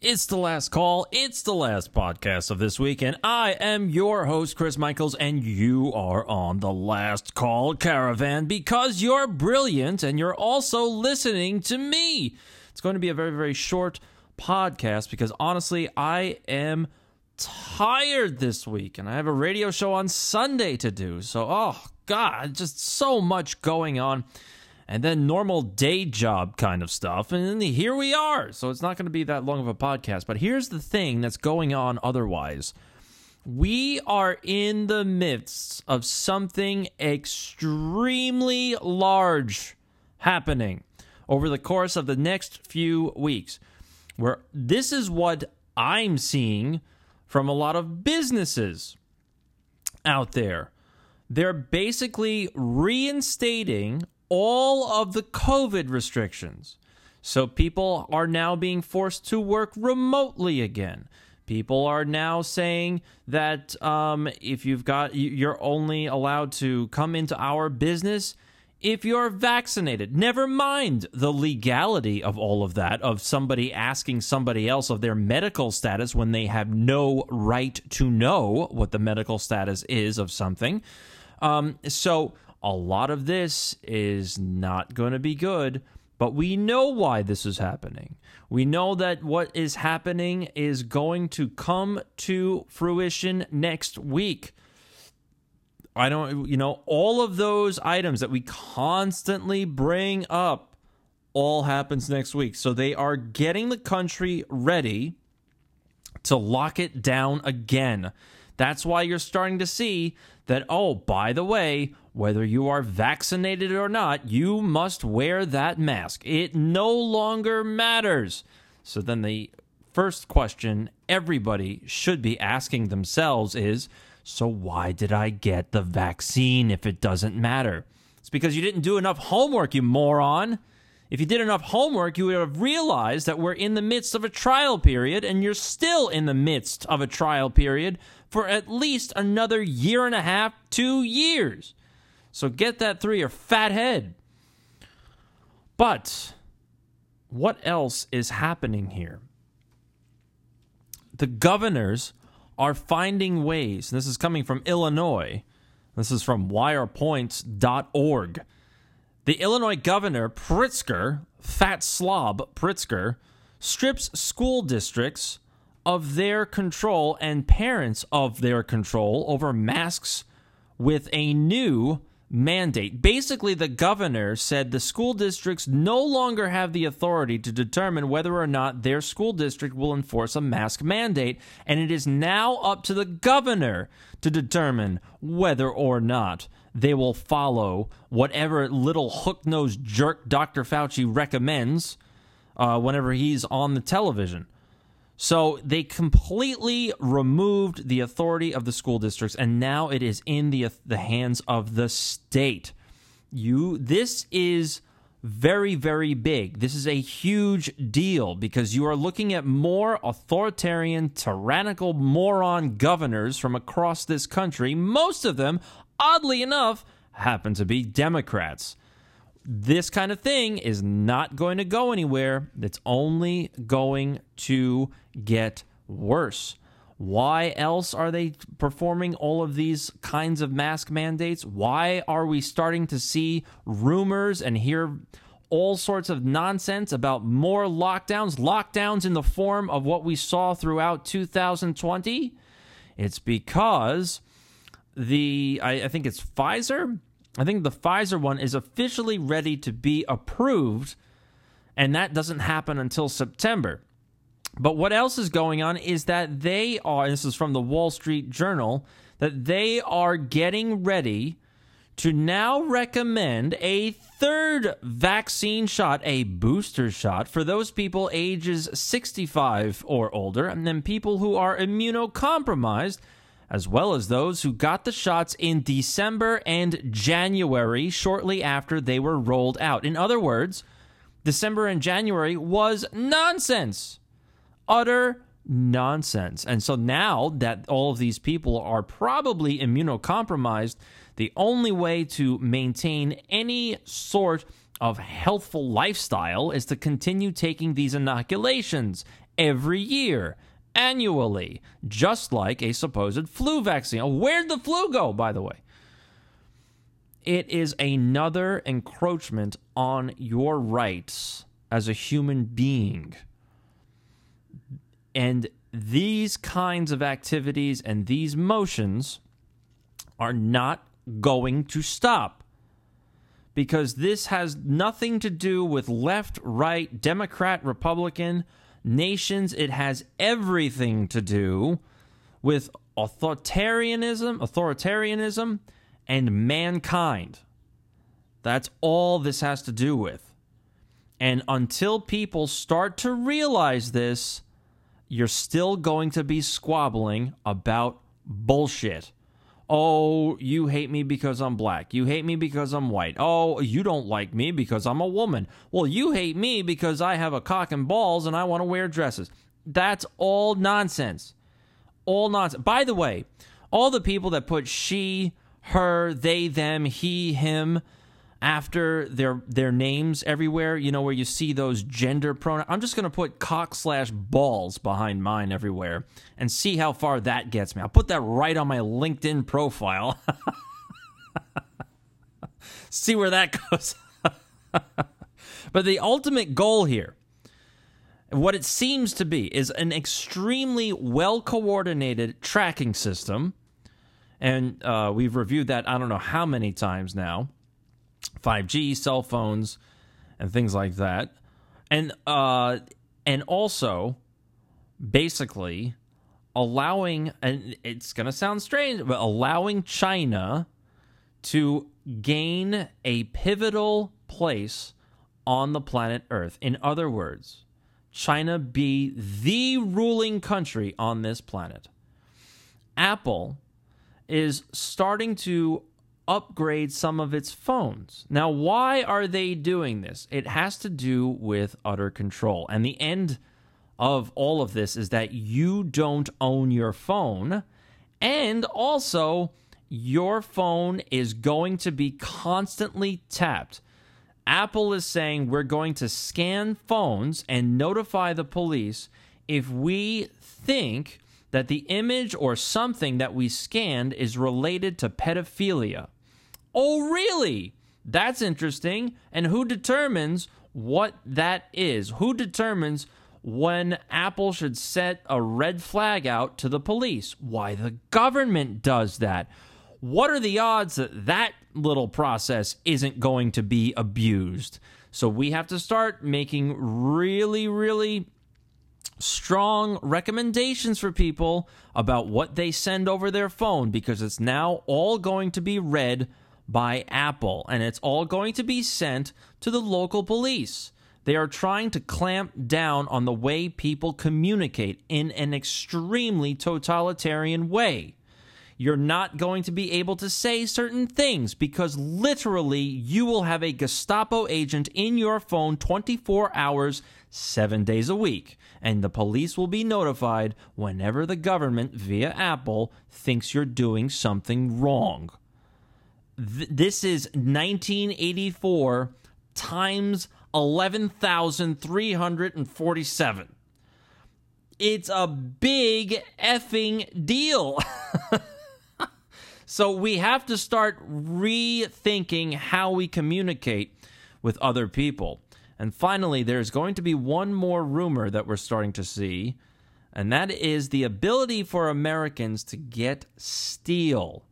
It's the last call. It's the last podcast of this week, and I am your host, Chris Michaels, and you are on the last call caravan because you're brilliant and you're also listening to me. It's going to be a very, very short podcast because honestly, I am tired this week and I have a radio show on Sunday to do. So, oh, God, just so much going on and then normal day job kind of stuff. And then here we are. So it's not going to be that long of a podcast. But here's the thing that's going on otherwise. We are in the midst of something extremely large happening over the course of the next few weeks. Where this is what I'm seeing from a lot of businesses out there. They're basically reinstating all of the COVID restrictions. So people are now being forced to work remotely again. People are now saying that um, if you've got, you're only allowed to come into our business if you're vaccinated. Never mind the legality of all of that, of somebody asking somebody else of their medical status when they have no right to know what the medical status is of something. Um, so a lot of this is not going to be good, but we know why this is happening. We know that what is happening is going to come to fruition next week. I don't, you know, all of those items that we constantly bring up all happens next week. So they are getting the country ready to lock it down again. That's why you're starting to see that, oh, by the way, whether you are vaccinated or not, you must wear that mask. It no longer matters. So then the first question everybody should be asking themselves is so why did I get the vaccine if it doesn't matter? It's because you didn't do enough homework, you moron. If you did enough homework, you would have realized that we're in the midst of a trial period, and you're still in the midst of a trial period for at least another year and a half, two years. So get that through your fat head. But what else is happening here? The governors are finding ways. This is coming from Illinois. This is from wirepoints.org. The Illinois governor, Pritzker, fat slob Pritzker, strips school districts of their control and parents of their control over masks with a new mandate. Basically, the governor said the school districts no longer have the authority to determine whether or not their school district will enforce a mask mandate, and it is now up to the governor to determine whether or not they will follow whatever little hook nosed jerk Dr. Fauci recommends uh, whenever he's on the television. So they completely removed the authority of the school districts, and now it is in the the hands of the state. You, this is very, very big. This is a huge deal because you are looking at more authoritarian, tyrannical, moron governors from across this country. Most of them, oddly enough, happen to be Democrats this kind of thing is not going to go anywhere. It's only going to get worse. Why else are they performing all of these kinds of mask mandates? Why are we starting to see rumors and hear all sorts of nonsense about more lockdowns? Lockdowns in the form of what we saw throughout 2020? It's because the, I, I think it's Pfizer I think the Pfizer one is officially ready to be approved, and that doesn't happen until September. But what else is going on is that they are, this is from the Wall Street Journal, that they are getting ready to now recommend a third vaccine shot, a booster shot, for those people ages 65 or older, and then people who are immunocompromised as well as those who got the shots in December and January shortly after they were rolled out. In other words, December and January was nonsense. Utter nonsense. And so now that all of these people are probably immunocompromised, the only way to maintain any sort of healthful lifestyle is to continue taking these inoculations every year, annually, just like a supposed flu vaccine. Oh, where'd the flu go, by the way? It is another encroachment on your rights as a human being. And these kinds of activities and these motions are not going to stop because this has nothing to do with left, right, Democrat, Republican nations. It has everything to do with authoritarianism, authoritarianism, and mankind. That's all this has to do with. And until people start to realize this, you're still going to be squabbling about bullshit. Oh, you hate me because I'm black. You hate me because I'm white. Oh, you don't like me because I'm a woman. Well, you hate me because I have a cock and balls and I want to wear dresses. That's all nonsense. All nonsense. By the way, all the people that put she, her, they, them, he, him after their their names everywhere, you know, where you see those gender pronouns. I'm just gonna put cock slash balls behind mine everywhere and see how far that gets me. I'll put that right on my LinkedIn profile. see where that goes. but the ultimate goal here, what it seems to be, is an extremely well coordinated tracking system. And uh, we've reviewed that I don't know how many times now 5G, cell phones, and things like that. And uh, and also basically allowing and it's going to sound strange, but allowing China to gain a pivotal place on the planet Earth. In other words, China be the ruling country on this planet. Apple is starting to upgrade some of its phones. Now, why are they doing this? It has to do with utter control. And the end of all of this is that you don't own your phone. And also, your phone is going to be constantly tapped. Apple is saying we're going to scan phones and notify the police if we think that the image or something that we scanned is related to pedophilia. Oh, really? That's interesting. And who determines what that is? Who determines when Apple should set a red flag out to the police? Why, the government does that. What are the odds that that little process isn't going to be abused? So we have to start making really, really strong recommendations for people about what they send over their phone because it's now all going to be read by Apple, and it's all going to be sent to the local police. They are trying to clamp down on the way people communicate in an extremely totalitarian way. You're not going to be able to say certain things because literally you will have a Gestapo agent in your phone 24 hours, seven days a week. And the police will be notified whenever the government, via Apple, thinks you're doing something wrong th- this is 1984 times 11,347. It's a big effing deal. so we have to start rethinking how we communicate with other people. And finally, there's going to be one more rumor that we're starting to see, and that is the ability for Americans to get steel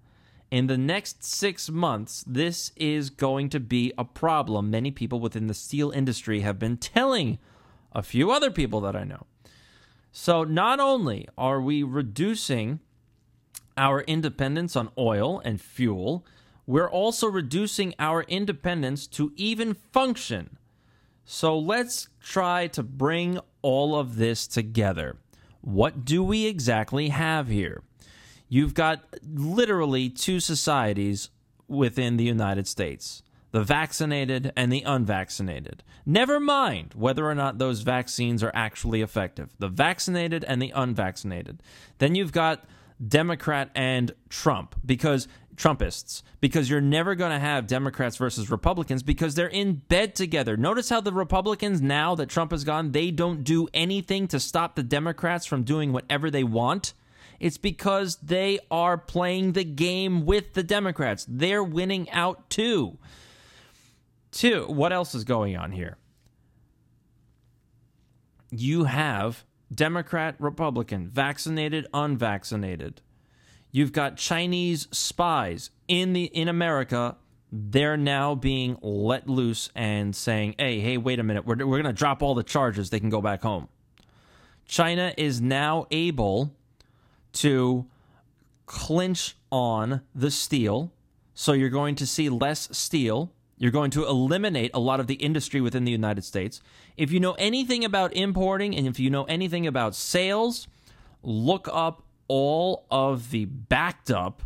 in the next six months, this is going to be a problem. Many people within the steel industry have been telling a few other people that I know. So, not only are we reducing our independence on oil and fuel, we're also reducing our independence to even function. So, let's try to bring all of this together. What do we exactly have here? You've got literally two societies within the United States the vaccinated and the unvaccinated. Never mind whether or not those vaccines are actually effective. The vaccinated and the unvaccinated. Then you've got Democrat and Trump because Trumpists because you're never going to have Democrats versus Republicans because they're in bed together. Notice how the Republicans, now that Trump is gone, they don't do anything to stop the Democrats from doing whatever they want. It's because they are playing the game with the Democrats. They're winning out too. Two, what else is going on here? You have Democrat, Republican, vaccinated, unvaccinated. You've got Chinese spies in the in America. They're now being let loose and saying, "Hey, hey, wait a minute. We're we're going to drop all the charges. They can go back home." China is now able to clinch on the steel. So you're going to see less steel. You're going to eliminate a lot of the industry within the United States. If you know anything about importing and if you know anything about sales, look up all of the backed up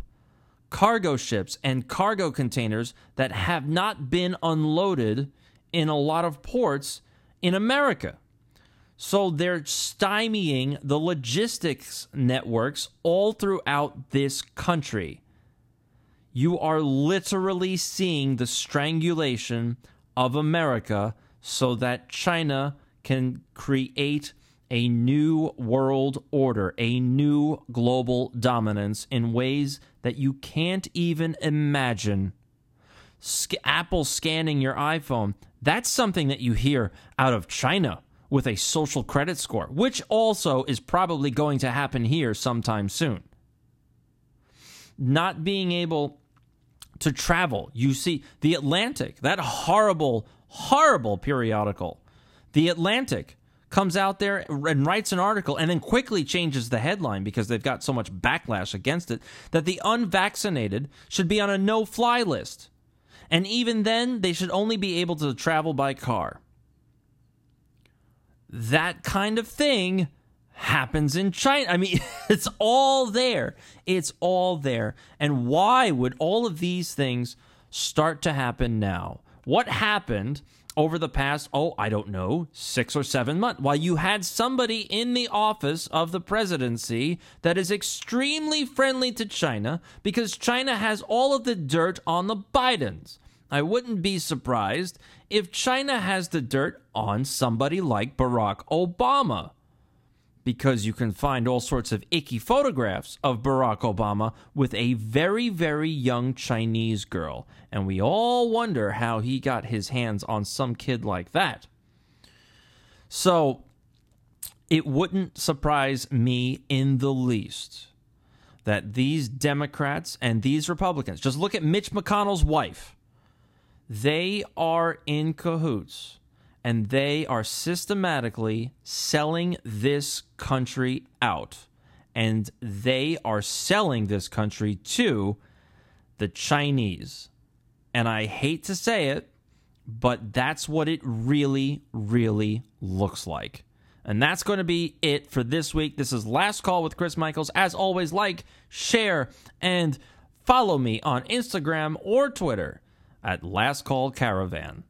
cargo ships and cargo containers that have not been unloaded in a lot of ports in America. So they're stymieing the logistics networks all throughout this country. You are literally seeing the strangulation of America so that China can create a new world order, a new global dominance in ways that you can't even imagine. Apple scanning your iPhone, that's something that you hear out of China with a social credit score, which also is probably going to happen here sometime soon. Not being able to travel. You see, The Atlantic, that horrible, horrible periodical, The Atlantic comes out there and writes an article and then quickly changes the headline because they've got so much backlash against it that the unvaccinated should be on a no fly list. And even then, they should only be able to travel by car that kind of thing happens in China. I mean, it's all there. It's all there. And why would all of these things start to happen now? What happened over the past, oh, I don't know, six or seven months, while you had somebody in the office of the presidency that is extremely friendly to China because China has all of the dirt on the Bidens? I wouldn't be surprised if China has the dirt on somebody like Barack Obama. Because you can find all sorts of icky photographs of Barack Obama with a very, very young Chinese girl. And we all wonder how he got his hands on some kid like that. So it wouldn't surprise me in the least that these Democrats and these Republicans, just look at Mitch McConnell's wife they are in cahoots and they are systematically selling this country out. And they are selling this country to the Chinese. And I hate to say it, but that's what it really, really looks like. And that's going to be it for this week. This is Last Call with Chris Michaels. As always, like, share, and follow me on Instagram or Twitter at Last Call Caravan.